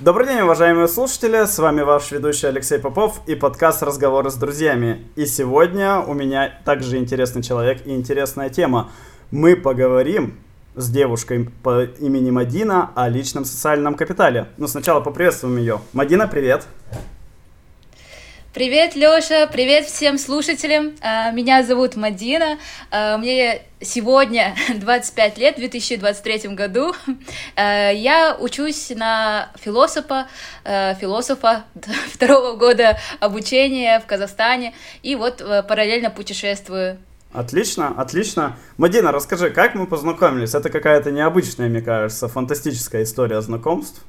Добрый день, уважаемые слушатели, с вами ваш ведущий Алексей Попов и подкаст «Разговоры с друзьями». И сегодня у меня также интересный человек и интересная тема. Мы поговорим с девушкой по имени Мадина о личном социальном капитале. Но сначала поприветствуем ее. Мадина, привет! Привет, Лёша, привет всем слушателям. А, меня зовут Мадина. А, мне сегодня 25 лет, в 2023 году. А, я учусь на философа, философа второго года обучения в Казахстане. И вот параллельно путешествую Отлично, отлично. Мадина, расскажи, как мы познакомились? Это какая-то необычная, мне кажется, фантастическая история знакомств.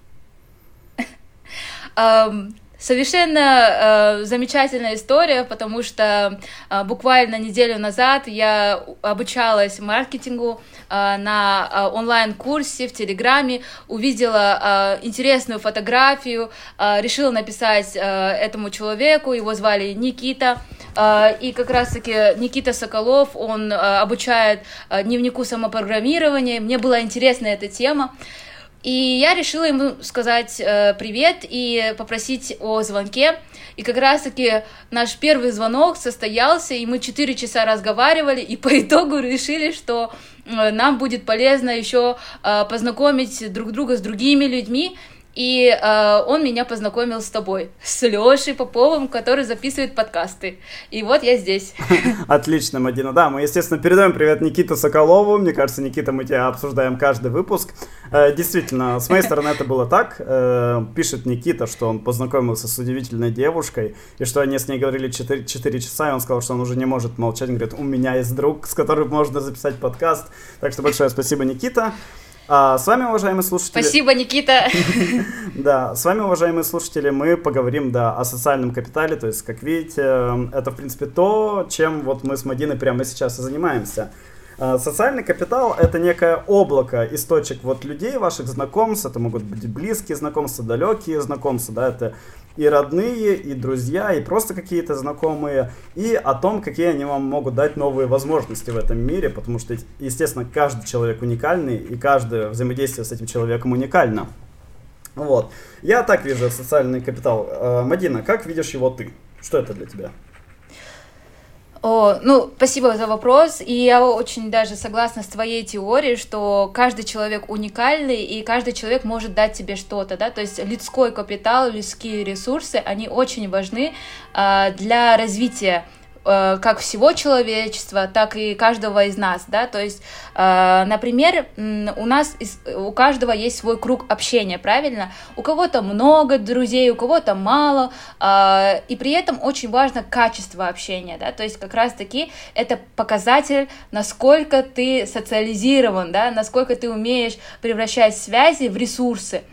Совершенно э, замечательная история, потому что э, буквально неделю назад я обучалась маркетингу э, на э, онлайн-курсе в Телеграме, увидела э, интересную фотографию, э, решила написать э, этому человеку, его звали Никита, э, и как раз-таки Никита Соколов, он э, обучает э, дневнику самопрограммирования, мне была интересна эта тема, и я решила ему сказать э, привет и попросить о звонке. И как раз-таки наш первый звонок состоялся, и мы четыре часа разговаривали, и по итогу решили, что э, нам будет полезно еще э, познакомить друг друга с другими людьми, и э, он меня познакомил с тобой, с Лешей Поповым, который записывает подкасты. И вот я здесь. Отлично, Мадина. Да, мы, естественно, передаем привет Никите Соколову. Мне кажется, Никита, мы тебя обсуждаем каждый выпуск. Э, действительно, с моей стороны это было так. Э, пишет Никита, что он познакомился с удивительной девушкой, и что они с ней говорили 4, 4 часа, и он сказал, что он уже не может молчать. Он говорит, у меня есть друг, с которым можно записать подкаст. Так что большое спасибо, Никита. А, с вами, уважаемые слушатели... Спасибо, Никита! Да, с вами, уважаемые слушатели, мы поговорим, да, о социальном капитале, то есть, как видите, это, в принципе, то, чем вот мы с Мадиной прямо сейчас и занимаемся. А, социальный капитал — это некое облако из точек вот людей, ваших знакомств, это могут быть близкие знакомства, далекие знакомства, да, это и родные, и друзья, и просто какие-то знакомые, и о том, какие они вам могут дать новые возможности в этом мире, потому что, естественно, каждый человек уникальный, и каждое взаимодействие с этим человеком уникально. Вот. Я так вижу социальный капитал. А, Мадина, как видишь его ты? Что это для тебя? О, ну, спасибо за вопрос. И я очень даже согласна с твоей теорией, что каждый человек уникальный, и каждый человек может дать тебе что-то, да, то есть людской капитал, людские ресурсы, они очень важны э, для развития как всего человечества, так и каждого из нас, да, то есть, э, например, у нас, у каждого есть свой круг общения, правильно? У кого-то много друзей, у кого-то мало, э, и при этом очень важно качество общения, да, то есть как раз-таки это показатель, насколько ты социализирован, да, насколько ты умеешь превращать связи в ресурсы,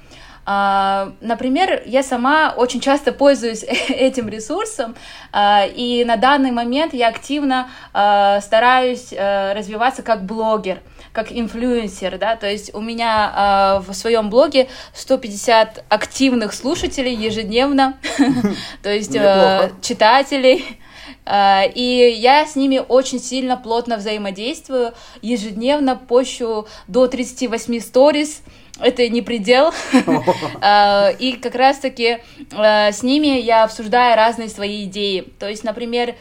например, я сама очень часто пользуюсь этим ресурсом, а, и на данный момент я активно а, стараюсь развиваться как блогер, как инфлюенсер, да, то есть у меня в своем блоге 150 активных слушателей ежедневно, то есть читателей, и я с ними очень сильно плотно взаимодействую, ежедневно пощу до 38 сториз, это не предел. А, и как раз-таки а, с ними я обсуждаю разные свои идеи. То есть, например,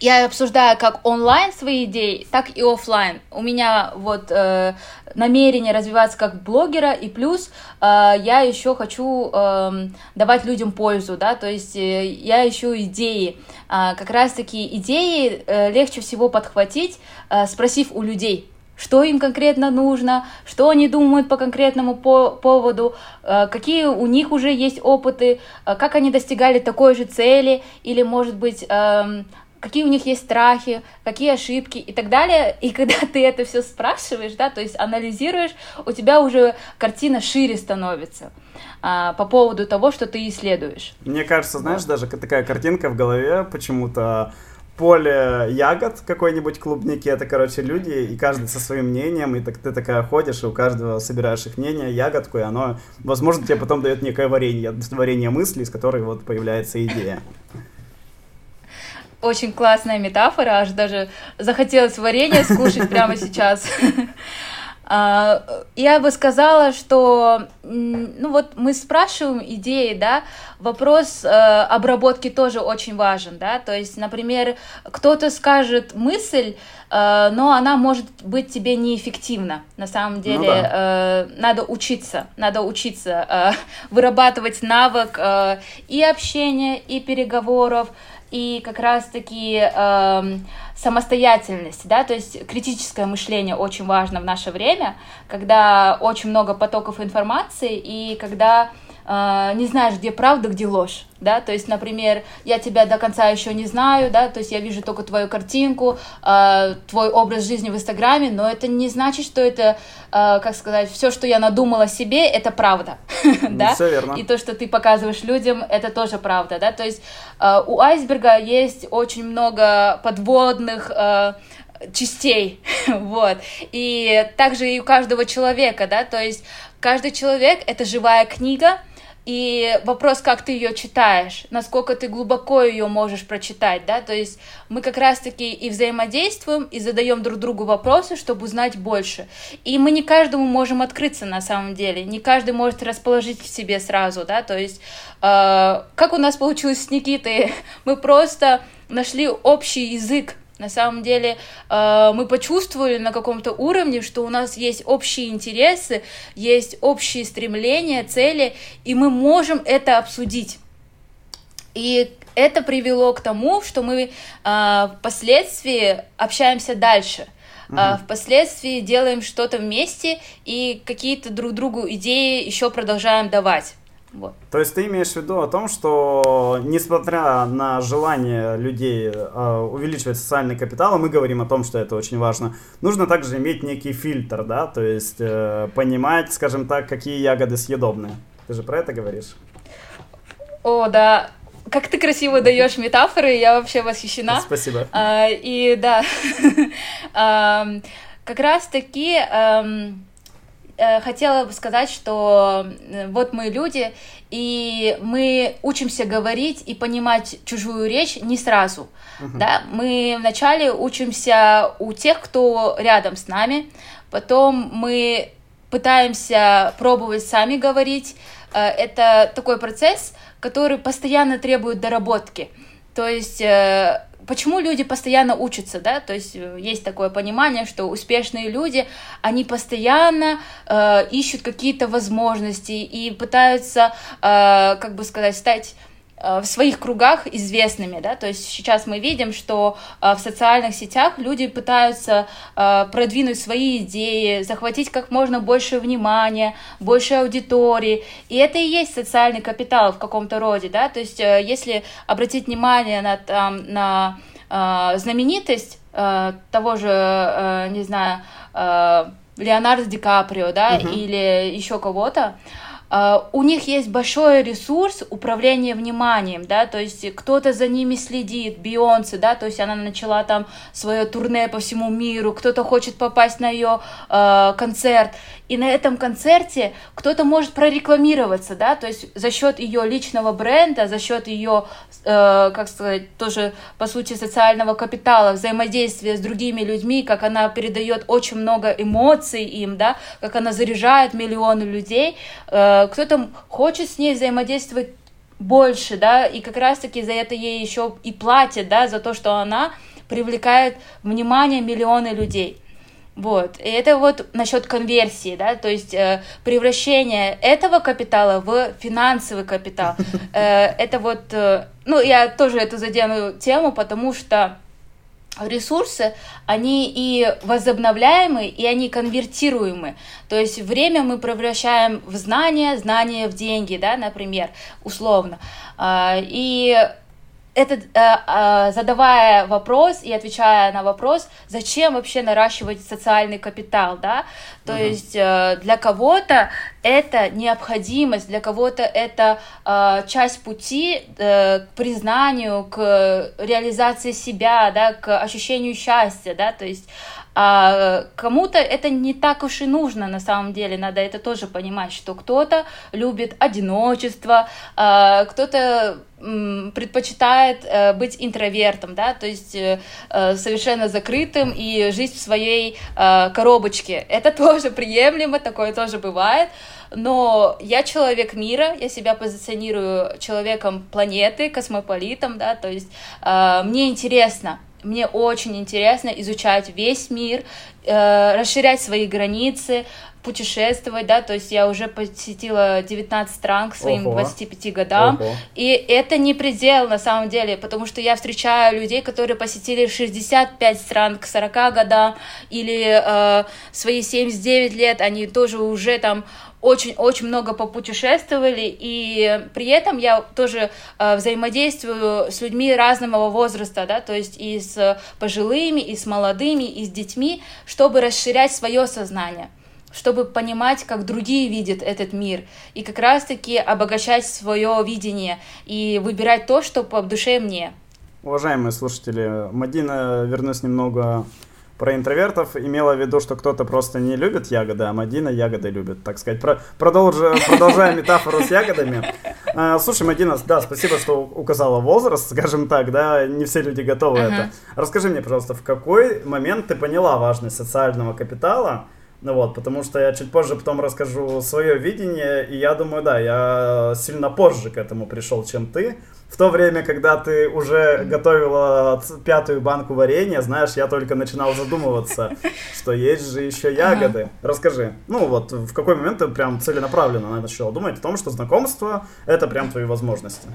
я обсуждаю как онлайн свои идеи, так и офлайн. У меня вот э, намерение развиваться как блогера, и плюс э, я еще хочу э, давать людям пользу, да, то есть э, я ищу идеи. Э, как раз-таки идеи э, легче всего подхватить, э, спросив у людей что им конкретно нужно, что они думают по конкретному по поводу, э, какие у них уже есть опыты, э, как они достигали такой же цели, или, может быть, эм, какие у них есть страхи, какие ошибки и так далее. И когда ты это все спрашиваешь, да, то есть анализируешь, у тебя уже картина шире становится а, по поводу того, что ты исследуешь. Мне кажется, знаешь, даже такая картинка в голове почему-то поле ягод какой-нибудь клубники, это, короче, люди, и каждый со своим мнением, и так ты такая ходишь, и у каждого собираешь их мнение, ягодку, и оно, возможно, тебе потом дает некое варенье, варенье мыслей, из которой вот появляется идея. Очень классная метафора, аж даже захотелось варенье скушать прямо сейчас. А, я бы сказала, что, ну вот мы спрашиваем идеи, да, вопрос э, обработки тоже очень важен, да, то есть, например, кто-то скажет мысль, э, но она может быть тебе неэффективна. На самом ну деле ну, да. э, надо учиться, надо учиться э, вырабатывать навык э, и общения, и переговоров, и как раз-таки э, самостоятельность, да, то есть критическое мышление очень важно в наше время, когда очень много потоков информации и когда э, не знаешь, где правда, где ложь, да, то есть, например, я тебя до конца еще не знаю, да, то есть я вижу только твою картинку, э, твой образ жизни в Инстаграме, но это не значит, что это, э, как сказать, все, что я надумала себе, это правда, да, и то, что ты показываешь людям, это тоже правда, да, то есть э, у айсберга есть очень много подводных э, частей, вот, и также и у каждого человека, да, то есть каждый человек — это живая книга, и вопрос, как ты ее читаешь, насколько ты глубоко ее можешь прочитать, да, то есть мы как раз-таки и взаимодействуем, и задаем друг другу вопросы, чтобы узнать больше. И мы не каждому можем открыться на самом деле, не каждый может расположить в себе сразу, да, то есть э, как у нас получилось с Никитой, мы просто нашли общий язык, на самом деле э, мы почувствовали на каком-то уровне, что у нас есть общие интересы, есть общие стремления, цели, и мы можем это обсудить. И это привело к тому, что мы э, впоследствии общаемся дальше. Uh-huh. Впоследствии делаем что-то вместе и какие-то друг другу идеи еще продолжаем давать. Вот. То есть ты имеешь в виду о том, что несмотря на желание людей э, увеличивать социальный капитал, а мы говорим о том, что это очень важно, нужно также иметь некий фильтр, да, то есть э, понимать, скажем так, какие ягоды съедобные. Ты же про это говоришь? О, да. Как ты красиво даешь метафоры, я вообще восхищена. Спасибо. А, и да, как раз таки хотела бы сказать, что э, вот мы люди, и мы учимся говорить и понимать чужую речь не сразу. Uh-huh. Да? Мы вначале учимся у тех, кто рядом с нами, потом мы пытаемся пробовать сами говорить. Э, это такой процесс, который постоянно требует доработки. То есть почему люди постоянно учатся, да, то есть э, есть такое понимание, что успешные люди, они постоянно э, ищут какие-то возможности и пытаются, э, как бы сказать, стать в своих кругах известными, да, то есть сейчас мы видим, что э, в социальных сетях люди пытаются э, продвинуть свои идеи, захватить как можно больше внимания, больше аудитории, и это и есть социальный капитал в каком-то роде, да, то есть если обратить внимание на, там, на знаменитость того же, не знаю, Леонардо Ди Каприо, да, uh-huh. или еще кого-то, у них есть большой ресурс управления вниманием, да, то есть кто-то за ними следит, Бейонсе, да, то есть она начала там свое турне по всему миру, кто-то хочет попасть на ее э, концерт, и на этом концерте кто-то может прорекламироваться, да, то есть за счет ее личного бренда, за счет ее, uh, как сказать, тоже по сути социального капитала, взаимодействия с другими людьми, как она передает очень много эмоций им, да, как она заряжает миллионы людей, uh, кто-то хочет с ней взаимодействовать больше, да, и как раз-таки за это ей еще и платят, да, за то, что она привлекает внимание миллионы людей. Вот. И это вот насчет конверсии, да, то есть э, превращение этого капитала в финансовый капитал. Э, это вот, э, ну, я тоже эту задену тему, потому что ресурсы, они и возобновляемы, и они конвертируемы. То есть время мы превращаем в знания, знания в деньги, да, например, условно. А, и этот, э, э, задавая вопрос и отвечая на вопрос, зачем вообще наращивать социальный капитал, да, то uh-huh. есть э, для кого-то это необходимость, для кого-то это часть пути к признанию, к реализации себя, да, к ощущению счастья, да, то есть А кому-то это не так уж и нужно на самом деле, надо это тоже понимать, что кто-то любит одиночество, а, кто-то предпочитает э, быть интровертом, да, то есть э, э, совершенно закрытым и жить в своей коробочке. Это тоже приемлемо, такое тоже бывает, но я человек мира, я себя позиционирую человеком планеты, космополитом, да, то есть мне интересно, мне очень интересно изучать весь мир, расширять свои границы, путешествовать, да, то есть я уже посетила 19 стран к своим Ого. 25 годам, Ого. и это не предел на самом деле, потому что я встречаю людей, которые посетили 65 стран к 40 годам, или э, свои 79 лет, они тоже уже там очень-очень много попутешествовали, и при этом я тоже э, взаимодействую с людьми разного возраста, да, то есть и с пожилыми, и с молодыми, и с детьми, чтобы расширять свое сознание чтобы понимать, как другие видят этот мир, и как раз-таки обогащать свое видение и выбирать то, что по душе мне. Уважаемые слушатели, Мадина, вернусь немного про интровертов, имела в виду, что кто-то просто не любит ягоды, а Мадина ягоды любит, так сказать. Про, продолжи, продолжая метафору с ягодами. А, слушай, Мадина, да, спасибо, что указала возраст, скажем так, да, не все люди готовы uh-huh. это. Расскажи мне, пожалуйста, в какой момент ты поняла важность социального капитала, ну вот, потому что я чуть позже потом расскажу свое видение, и я думаю, да, я сильно позже к этому пришел, чем ты. В то время, когда ты уже готовила пятую банку варенья, знаешь, я только начинал задумываться, что есть же еще ягоды. Расскажи, ну вот, в какой момент ты прям целенаправленно начала думать о том, что знакомство — это прям твои возможности?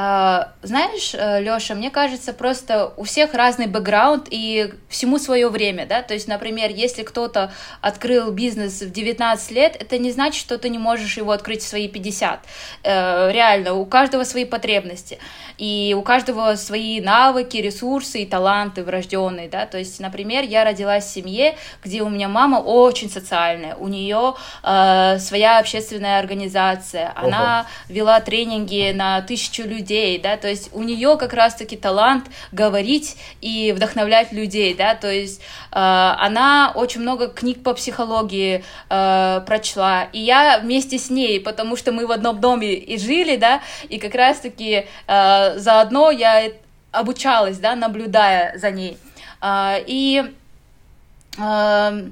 А, знаешь, э, Лёша, мне кажется, просто у всех разный бэкграунд и всему свое время, да, то есть, например, если кто-то открыл бизнес в 19 лет, это не значит, что ты не можешь его открыть в свои 50. Э, реально, у каждого свои потребности, и у каждого свои навыки, ресурсы и таланты врожденные, да, то есть, например, я родилась в семье, где у меня мама очень социальная, у нее э, своя общественная организация, она Ого. вела тренинги на тысячу людей, людей, да, то есть у нее как раз-таки талант говорить и вдохновлять людей, да, то есть э, она очень много книг по психологии э, прочла, и я вместе с ней, потому что мы в одном доме и жили, да, и как раз-таки э, заодно я обучалась, да, наблюдая за ней, э, и э,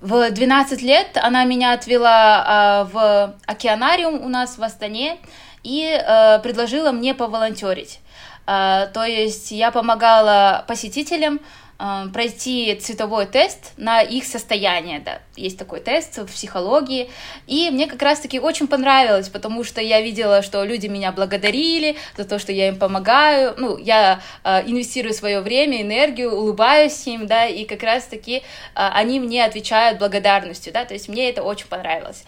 в 12 лет она меня отвела э, в океанариум у нас в Астане, и э, предложила мне поволонтерить. Э, то есть я помогала посетителям э, пройти цветовой тест на их состояние, да, есть такой тест в психологии, и мне как раз-таки очень понравилось, потому что я видела, что люди меня благодарили за то, что я им помогаю, ну, я э, инвестирую свое время, энергию, улыбаюсь им, да, и как раз-таки э, они мне отвечают благодарностью, да, то есть мне это очень понравилось.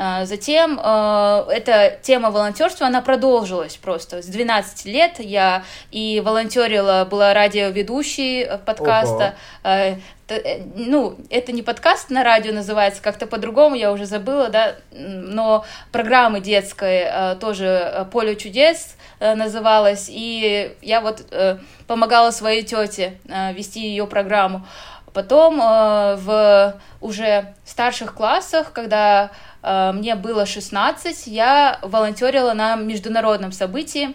А, затем э, эта тема волонтерства, она продолжилась просто. С 12 лет я и волонтерила, была радиоведущей э, подкаста. Ого. Э, ну, это не подкаст на радио называется, как-то по-другому, я уже забыла, да, но программы детской тоже «Поле чудес» называлась, и я вот помогала своей тете вести ее программу. Потом в уже старших классах, когда Э, мне было 16, я волонтерила на международном событии.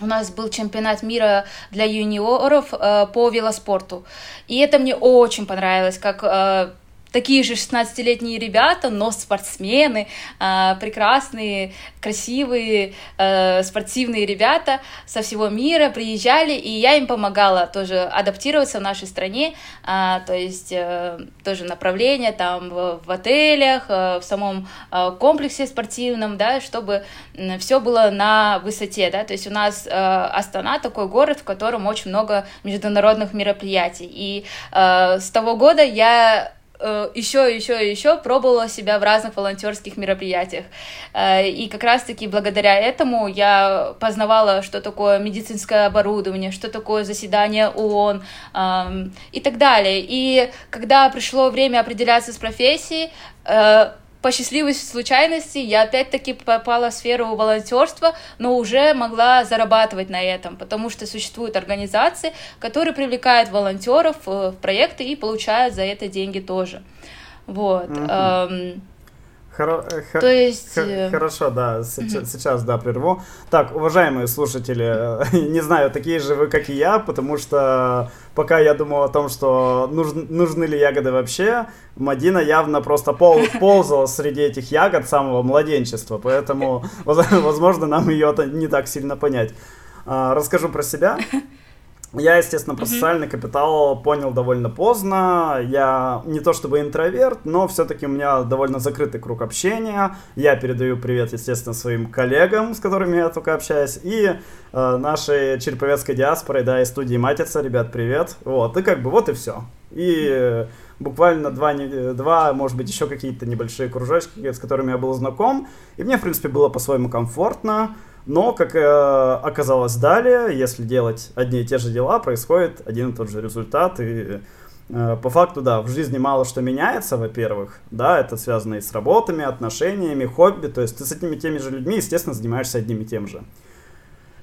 У нас был чемпионат мира для юниоров э, по велоспорту. И это мне очень понравилось, как э, такие же 16-летние ребята, но спортсмены, э, прекрасные, красивые, э, спортивные ребята со всего мира приезжали, и я им помогала тоже адаптироваться в нашей стране, э, то есть э, тоже направление там в, отелях, э, в самом э, комплексе спортивном, да, чтобы все было на высоте, да, то есть у нас Астана такой город, в котором очень много международных мероприятий, и с того года я еще, еще, еще пробовала себя в разных волонтерских мероприятиях. Э, и как раз-таки благодаря этому я познавала, что такое медицинское оборудование, что такое заседание ООН и так далее. И когда пришло время определяться с профессией, э, по счастливой случайности я опять-таки попала в сферу волонтерства, но уже могла зарабатывать на этом, потому что существуют организации, которые привлекают волонтеров э, в проекты и получают за это деньги тоже. Вот. Угу. Хоро- э, То есть... Х- хорошо, да, сейчас, сейчас, да, прерву. Так, уважаемые слушатели, не знаю, такие же вы, как и я, потому что пока я думал о том, что нужны, нужны ли ягоды вообще, Мадина явно просто пол, ползала среди этих ягод самого младенчества, поэтому, возможно, нам ее не так сильно понять. А, расскажу про себя. Я, естественно, про социальный капитал понял довольно поздно. Я не то чтобы интроверт, но все-таки у меня довольно закрытый круг общения. Я передаю привет, естественно, своим коллегам, с которыми я только общаюсь, и э, нашей череповецкой диаспорой, да, и студии Матица. Ребят, привет. Вот, и как бы вот и все. И буквально два, два, может быть, еще какие-то небольшие кружочки, с которыми я был знаком. И мне, в принципе, было по-своему комфортно. Но, как э, оказалось далее, если делать одни и те же дела, происходит один и тот же результат. И э, по факту, да, в жизни мало что меняется, во-первых. Да, это связано и с работами, отношениями, хобби. То есть ты с этими теми же людьми, естественно, занимаешься одним и тем же.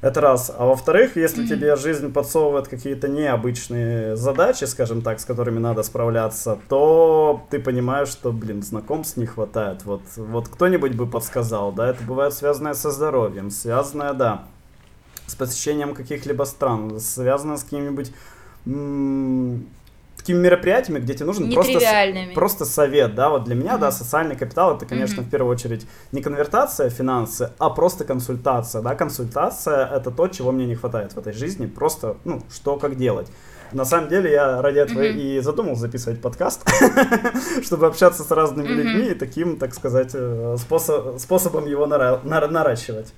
Это раз. А во-вторых, если mm-hmm. тебе жизнь подсовывает какие-то необычные задачи, скажем так, с которыми надо справляться, то ты понимаешь, что, блин, знакомств не хватает. Вот, вот кто-нибудь бы подсказал, да, это бывает связанное со здоровьем, связанное, да, с посещением каких-либо стран, связано с каким-нибудь такими мероприятиями, где тебе нужен просто, просто совет, да, вот для меня, mm-hmm. да, социальный капитал это, конечно, mm-hmm. в первую очередь не конвертация финансы, а просто консультация, да, консультация это то, чего мне не хватает в этой жизни, просто, ну, что, как делать. На самом деле я ради этого mm-hmm. и задумал записывать подкаст, чтобы общаться с разными mm-hmm. людьми и таким, так сказать, э, способ, способом его нара- наращивать.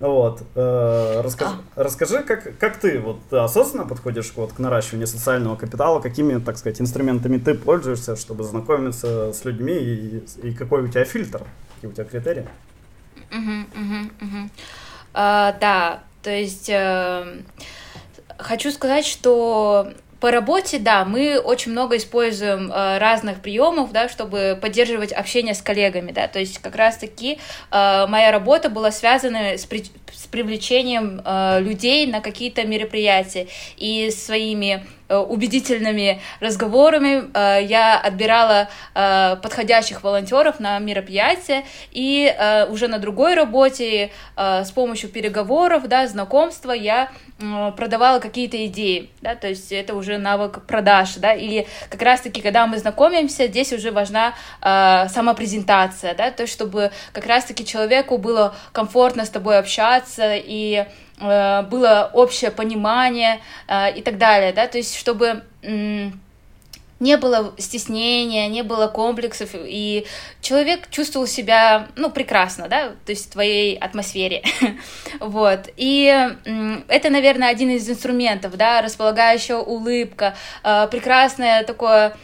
Вот. Э, расскажи, а. расскажи как, как ты вот осознанно подходишь вот, к наращиванию социального капитала, какими, так сказать, инструментами ты пользуешься, чтобы знакомиться с людьми, и, и какой у тебя фильтр, какие у тебя критерии? Угу, угу, угу. А, да, то есть э, хочу сказать, что по работе, да, мы очень много используем э, разных приемов, да, чтобы поддерживать общение с коллегами, да, то есть как раз-таки э, моя работа была связана с, при, с привлечением э, людей на какие-то мероприятия и своими убедительными разговорами. Э, я отбирала э, подходящих волонтеров на мероприятие и уже на другой работе с помощью переговоров, да, знакомства я продавала какие-то идеи, да, то есть это уже навык продаж, да, или как раз-таки, когда мы знакомимся, здесь уже важна э, самопрезентация, да, то есть чтобы как раз-таки человеку было комфортно с тобой общаться и Э, было общее понимание э, и так далее, да, то есть чтобы не было стеснения, не было комплексов, и человек чувствовал себя, ну, прекрасно, да, то есть в твоей атмосфере, вот, и это, наверное, один из инструментов, да, располагающая улыбка, э, прекрасное такое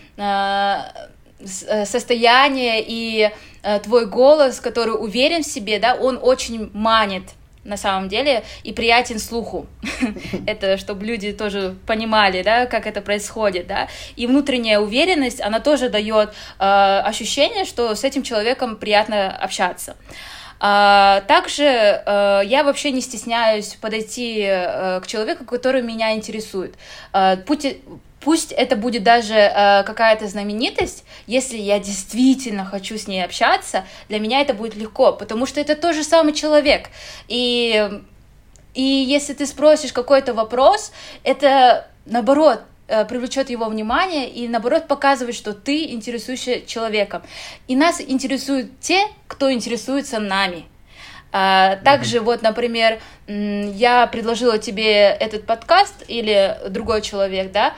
состояние и твой голос, который уверен в себе, да, он очень манит, на самом деле и приятен слуху. это чтобы люди тоже понимали, да, как это происходит, да. И внутренняя уверенность, она тоже дает э, ощущение, что с этим человеком приятно общаться. А, также э, я вообще не стесняюсь подойти э, к человеку, который меня интересует. Э, путь, Пусть это будет даже э, какая-то знаменитость, если я действительно хочу с ней общаться, для меня это будет легко, потому что это тот же самый человек. И, и если ты спросишь какой-то вопрос, это наоборот э, привлечет его внимание и наоборот показывает, что ты интересуешься человеком. И нас интересуют те, кто интересуется нами. А, также вот, например, я предложила тебе этот подкаст или другой человек, да,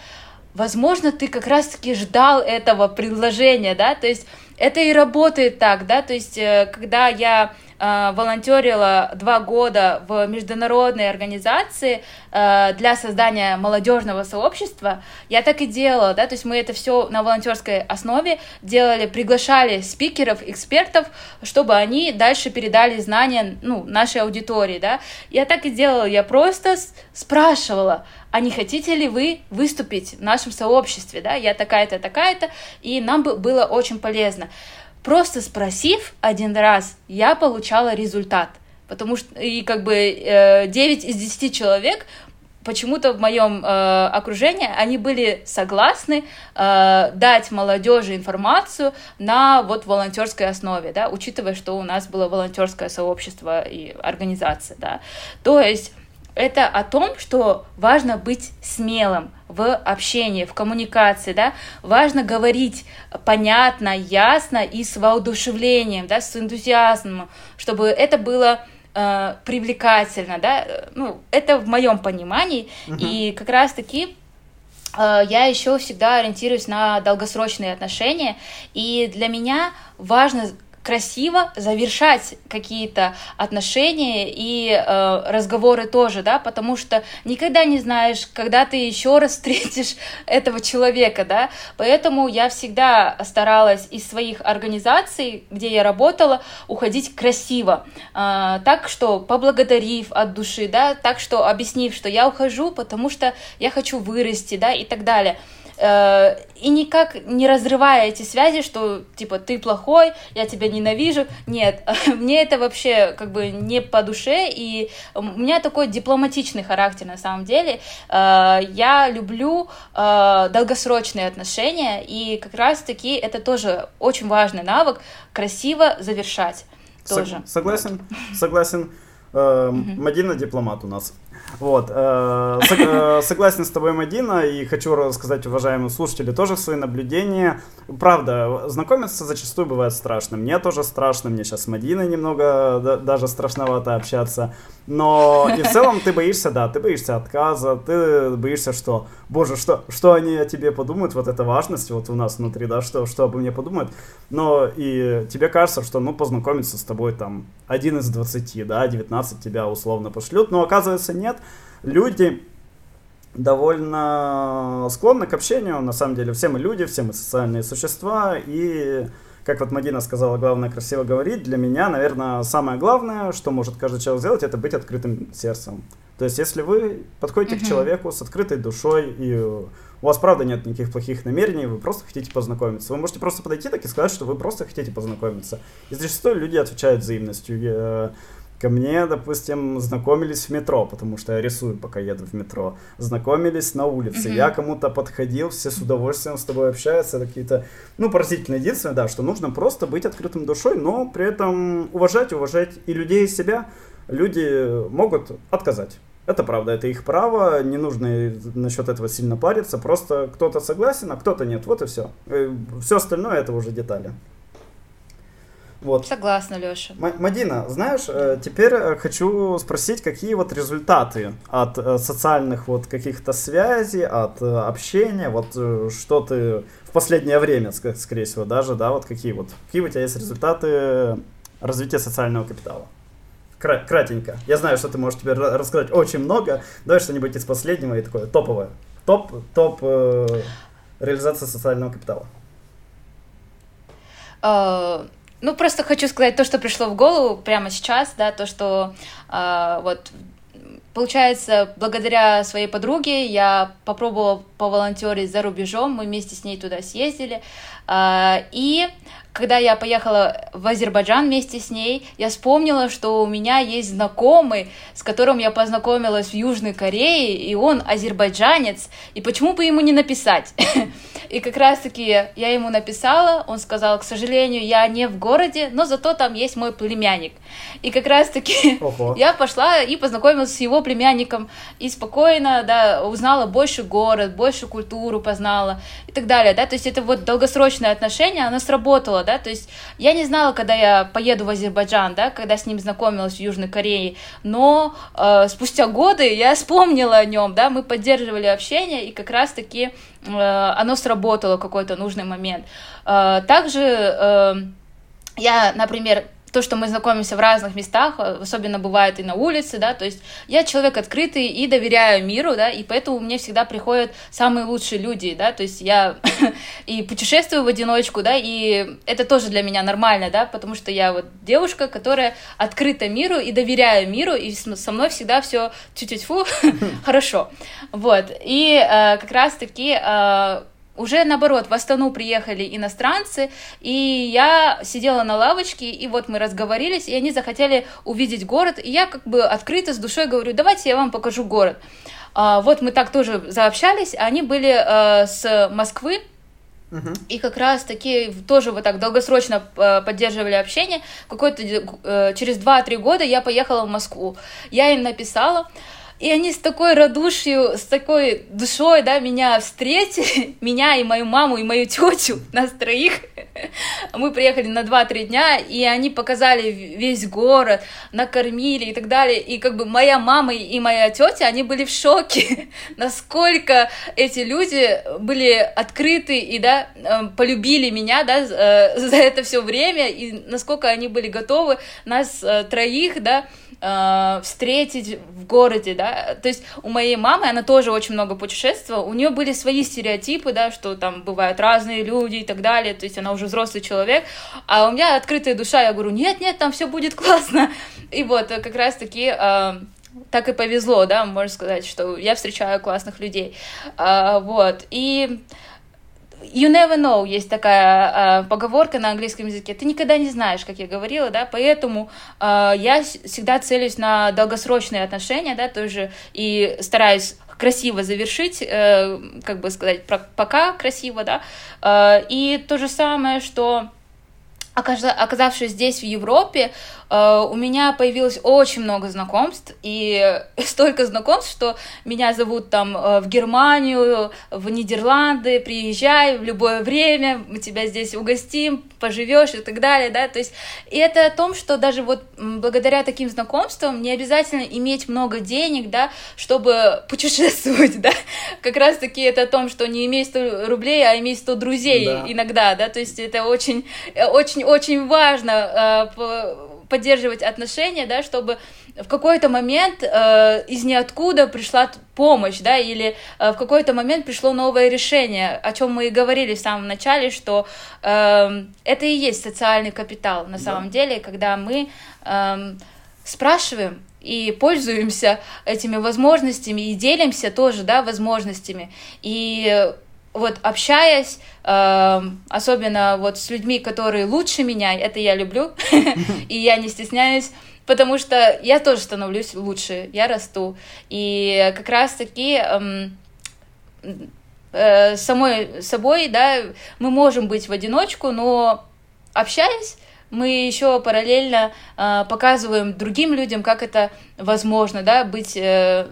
возможно, ты как раз-таки ждал этого предложения, да, то есть это и работает так, да, то есть э, когда я волонтерила два года в международной организации э, для создания молодежного сообщества, я так и делала, да, то есть мы это все на волонтерской основе делали, приглашали спикеров, экспертов, чтобы они дальше передали знания, ну, нашей аудитории, да, я так и делала, я просто спрашивала, а не хотите ли вы выступить в нашем сообществе, да, я такая-то, такая-то, и нам бы было очень полезно. Просто спросив один раз, я получала результат. Потому что, и как бы э, 9 из 10 человек почему-то в моем э, окружении они были согласны э, дать молодежи информацию на вот волонтерской основе, да, учитывая, что у нас было волонтерское сообщество и организация, да. То есть это о том, что важно быть смелым в общении, в коммуникации, да, важно говорить понятно, ясно и с воодушевлением, да, с энтузиазмом, чтобы это было э, привлекательно, да, ну, это в моем понимании, uh-huh. и как раз-таки э, я еще всегда ориентируюсь на долгосрочные отношения, и для меня важно красиво завершать какие-то отношения и э, разговоры тоже, да, потому что никогда не знаешь, когда ты еще раз встретишь этого человека, да, поэтому я всегда старалась из своих организаций, где я работала, уходить красиво, э, так что поблагодарив от души, да, так что объяснив, что я ухожу, потому что я хочу вырасти, да, и так далее. Э, и никак не разрывая эти связи, что типа ты плохой, я тебя ненавижу. Нет, мне это вообще как бы не по душе, и у меня такой дипломатичный характер на самом деле. Э, я люблю э, долгосрочные отношения, и как раз-таки это тоже очень важный навык красиво завершать. Тоже. Согласен, согласен. Мадина дипломат у нас. Вот. Э, э, согласен с тобой, Мадина, и хочу рассказать уважаемым слушателям тоже свои наблюдения. Правда, знакомиться зачастую бывает страшно. Мне тоже страшно, мне сейчас с Мадиной немного даже страшновато общаться. Но и в целом ты боишься, да, ты боишься отказа, ты боишься, что, боже, что, что они о тебе подумают, вот эта важность вот у нас внутри, да, что, что обо мне подумают. Но и тебе кажется, что, ну, познакомиться с тобой там один из двадцати, да, 19 тебя условно пошлют, но оказывается нет, люди довольно склонны к общению, на самом деле все мы люди, все мы социальные существа, и как вот Мадина сказала, главное красиво говорить, для меня, наверное, самое главное, что может каждый человек сделать, это быть открытым сердцем. То есть, если вы подходите mm-hmm. к человеку с открытой душой, и у вас, правда, нет никаких плохих намерений, вы просто хотите познакомиться. Вы можете просто подойти так и сказать, что вы просто хотите познакомиться. И зачастую люди отвечают взаимностью. Ко мне, допустим, знакомились в метро, потому что я рисую, пока еду в метро. Знакомились на улице. Mm-hmm. Я кому-то подходил, все с удовольствием с тобой общаются. Какие-то, ну, поразительные. Единственное, да, что нужно просто быть открытым душой, но при этом уважать, уважать и людей, и себя. Люди могут отказать. Это правда, это их право, не нужно насчет этого сильно париться, просто кто-то согласен, а кто-то нет, вот и все. Э, все остальное это уже детали. Вот. Согласна, Леша. Мадина, знаешь, э, теперь э, хочу спросить, какие вот результаты от э, социальных вот каких-то связей, от общения, вот что ты в последнее время, скорее всего, даже, да, вот какие вот, какие у тебя есть результаты развития социального капитала? Кратенько. Я знаю, что ты можешь теперь рассказать очень много. Давай что-нибудь из последнего и такое топовое. Топ, топ э, реализация социального капитала. Uh ну, просто хочу сказать то, что пришло в голову прямо сейчас, да, то, что э, вот Получается, благодаря своей подруге я попробовала поволонтерить за рубежом, мы вместе с ней туда съездили. А, и когда я поехала в Азербайджан вместе с ней, я вспомнила, что у меня есть знакомый, с которым я познакомилась в Южной Корее, и он азербайджанец, и почему бы ему не написать? И как раз-таки я ему написала, он сказал, к сожалению, я не в городе, но зато там есть мой племянник. И как раз-таки я пошла и познакомилась с его племянником, и спокойно, да, узнала больше город, больше культуру познала так далее, да, то есть это вот долгосрочное отношение, оно сработало, да, то есть я не знала, когда я поеду в Азербайджан, да, когда с ним знакомилась в Южной Корее, но э, спустя годы я вспомнила о нем, да, мы поддерживали общение, и как раз-таки э, оно сработало в какой-то нужный момент. Э, также э, я, например, то, что мы знакомимся в разных местах, э, особенно бывает и на улице, да, то есть я человек открытый и доверяю миру, да, и поэтому мне всегда приходят самые лучшие люди, да, то есть я и путешествую в одиночку, да, и это тоже для меня нормально, да, потому что я вот девушка, которая открыта миру и доверяю миру, и со мной всегда все чуть-чуть фу хорошо, вот, и э, как раз-таки э, уже наоборот, в Астану приехали иностранцы, и я сидела на лавочке, и вот мы разговорились, и они захотели увидеть город, и я как бы открыто с душой говорю, давайте я вам покажу город. А, вот мы так тоже заобщались, они были э, с Москвы, и как раз таки тоже вот так долгосрочно э, поддерживали общение. Какой-то э, через 2-3 года я поехала в Москву. Я им написала, и они с такой радушью, с такой душой, да, меня встретили, меня и мою маму, и мою тетю, нас троих. Мы приехали на 2-3 дня, и они показали весь город, накормили и так далее. И как бы моя мама и моя тетя, они были в шоке, насколько эти люди были открыты и, да, э, полюбили меня, да, э, за это все время, и насколько они были готовы нас э, троих, да, э, встретить в городе, да, то есть у моей мамы, она тоже очень много путешествовала, у нее были свои стереотипы, да, что там бывают разные люди и так далее, то есть она уже взрослый человек, а у меня открытая душа, я говорю, нет, нет, там все будет классно, и вот как раз-таки э, так и повезло, да, можно сказать, что я встречаю классных людей, э, вот, и You never know, есть такая э, поговорка на английском языке. Ты никогда не знаешь, как я говорила, да, поэтому э, я всегда целюсь на долгосрочные отношения, да, тоже и стараюсь красиво завершить, э, как бы сказать, пока красиво, да, э, и то же самое, что оказавшись здесь, в Европе, у меня появилось очень много знакомств, и столько знакомств, что меня зовут там э, в Германию, в Нидерланды, приезжай в любое время, мы тебя здесь угостим, поживешь и так далее, да, то есть, и это о том, что даже вот благодаря таким знакомствам не обязательно иметь много денег, да, чтобы путешествовать, да, как раз-таки это о том, что не иметь 100 рублей, а иметь 100 друзей да. иногда, да, то есть это очень, очень очень важно э, поддерживать отношения, да, чтобы в какой-то момент э, из ниоткуда пришла помощь, да, или э, в какой-то момент пришло новое решение, о чем мы и говорили в самом начале, что э, это и есть социальный капитал на самом да. деле, когда мы э, спрашиваем и пользуемся этими возможностями и делимся тоже, да, возможностями и вот общаясь, э, особенно вот с людьми, которые лучше меня, это я люблю, и я не стесняюсь, потому что я тоже становлюсь лучше, я расту, и как раз-таки эм, э, самой собой, да, мы можем быть в одиночку, но общаясь, мы еще параллельно э, показываем другим людям, как это возможно, да, быть э,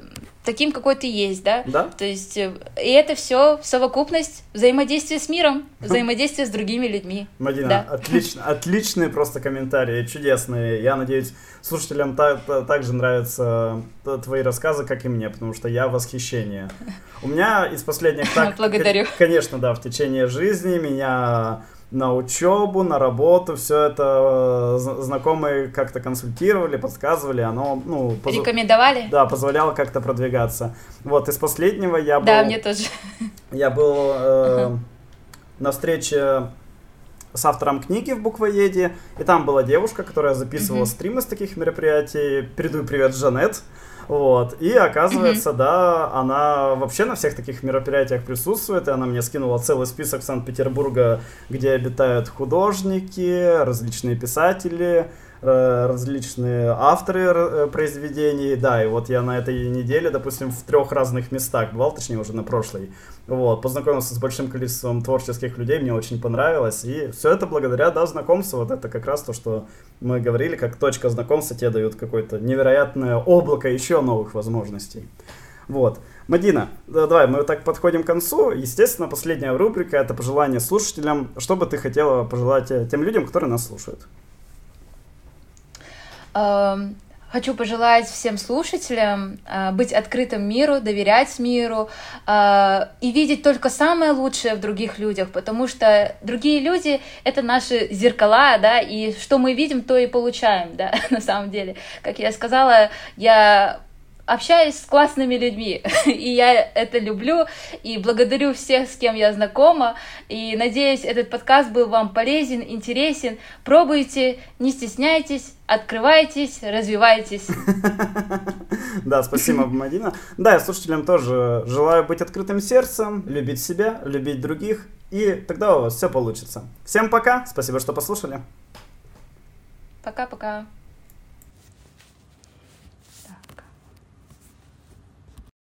таким, какой ты есть, да? Да. То есть, э, и это все совокупность взаимодействия с миром, взаимодействия с другими людьми. Мадина, да. отлично, отличные просто комментарии, чудесные. Я надеюсь, слушателям та, та, также нравятся твои рассказы, как и мне, потому что я в восхищении. У меня из последних так... Благодарю. Конечно, да, в течение жизни меня на учебу, на работу, все это э, знакомые как-то консультировали, подсказывали, оно, ну... Поз... Рекомендовали? Да, позволяло как-то продвигаться. Вот, из последнего я был... Да, мне тоже. Я был э, на встрече с автором книги в буквоеде, и там была девушка, которая записывала uh-huh. стримы с таких мероприятий. Передаю привет, Жанет. Вот. И оказывается, mm-hmm. да, она вообще на всех таких мероприятиях присутствует, и она мне скинула целый список Санкт-Петербурга, где обитают художники, различные писатели, различные авторы э, произведений, да, и вот я на этой неделе, допустим, в трех разных местах бывал, точнее уже на прошлой, вот, познакомился с большим количеством творческих людей, мне очень понравилось, и все это благодаря, да, знакомству, вот это как раз то, что мы говорили, как точка знакомства тебе дают какое-то невероятное облако еще новых возможностей. Вот. Мадина, да, давай, мы так подходим к концу. Естественно, последняя рубрика — это пожелание слушателям. Что бы ты хотела пожелать э, тем людям, которые нас слушают? Эм, хочу пожелать всем слушателям э, быть открытым миру, доверять миру э, и видеть только самое лучшее в других людях, потому что другие люди — это наши зеркала, да, и что мы видим, то и получаем, да, на самом деле. Как я сказала, я общаюсь с классными людьми, и я это люблю, и благодарю всех, с кем я знакома, и надеюсь, этот подкаст был вам полезен, интересен. Пробуйте, не стесняйтесь, открывайтесь, развивайтесь. Да, спасибо, Мадина. Да, я слушателям тоже желаю быть открытым сердцем, любить себя, любить других, и тогда у вас все получится. Всем пока, спасибо, что послушали. Пока-пока.